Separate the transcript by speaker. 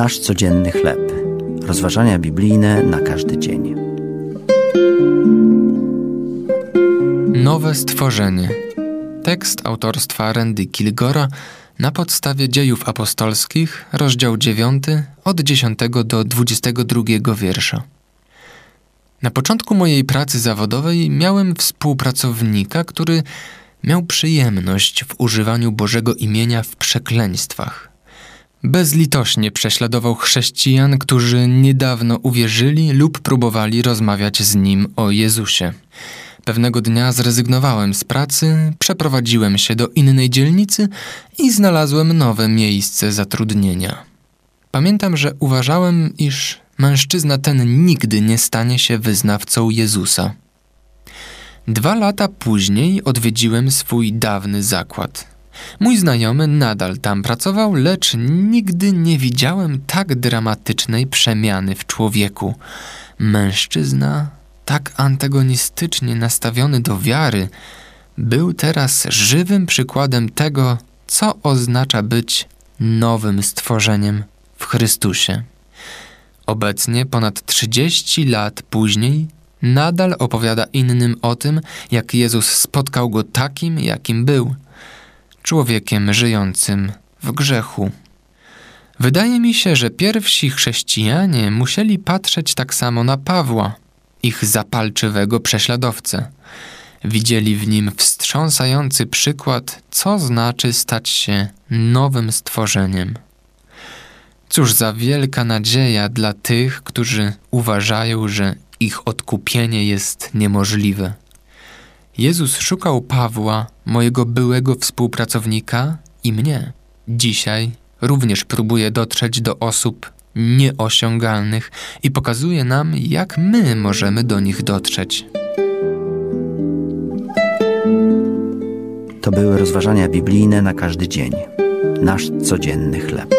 Speaker 1: Nasz codzienny chleb. Rozważania biblijne na każdy dzień.
Speaker 2: Nowe stworzenie. Tekst autorstwa Randy Kilgora na podstawie dziejów apostolskich, rozdział 9, od 10 do 22 wiersza. Na początku mojej pracy zawodowej miałem współpracownika, który miał przyjemność w używaniu Bożego imienia w przekleństwach. Bezlitośnie prześladował chrześcijan, którzy niedawno uwierzyli lub próbowali rozmawiać z nim o Jezusie. Pewnego dnia zrezygnowałem z pracy, przeprowadziłem się do innej dzielnicy i znalazłem nowe miejsce zatrudnienia. Pamiętam, że uważałem, iż mężczyzna ten nigdy nie stanie się wyznawcą Jezusa. Dwa lata później odwiedziłem swój dawny zakład. Mój znajomy nadal tam pracował, lecz nigdy nie widziałem tak dramatycznej przemiany w człowieku. Mężczyzna, tak antagonistycznie nastawiony do wiary, był teraz żywym przykładem tego, co oznacza być nowym stworzeniem w Chrystusie. Obecnie, ponad 30 lat później, nadal opowiada innym o tym, jak Jezus spotkał go takim, jakim był człowiekiem żyjącym w grzechu. Wydaje mi się, że pierwsi chrześcijanie musieli patrzeć tak samo na Pawła, ich zapalczywego prześladowcę. Widzieli w nim wstrząsający przykład, co znaczy stać się nowym stworzeniem. Cóż za wielka nadzieja dla tych, którzy uważają, że ich odkupienie jest niemożliwe. Jezus szukał Pawła, mojego byłego współpracownika i mnie. Dzisiaj również próbuje dotrzeć do osób nieosiągalnych i pokazuje nam, jak my możemy do nich dotrzeć.
Speaker 1: To były rozważania biblijne na każdy dzień. Nasz codzienny chleb.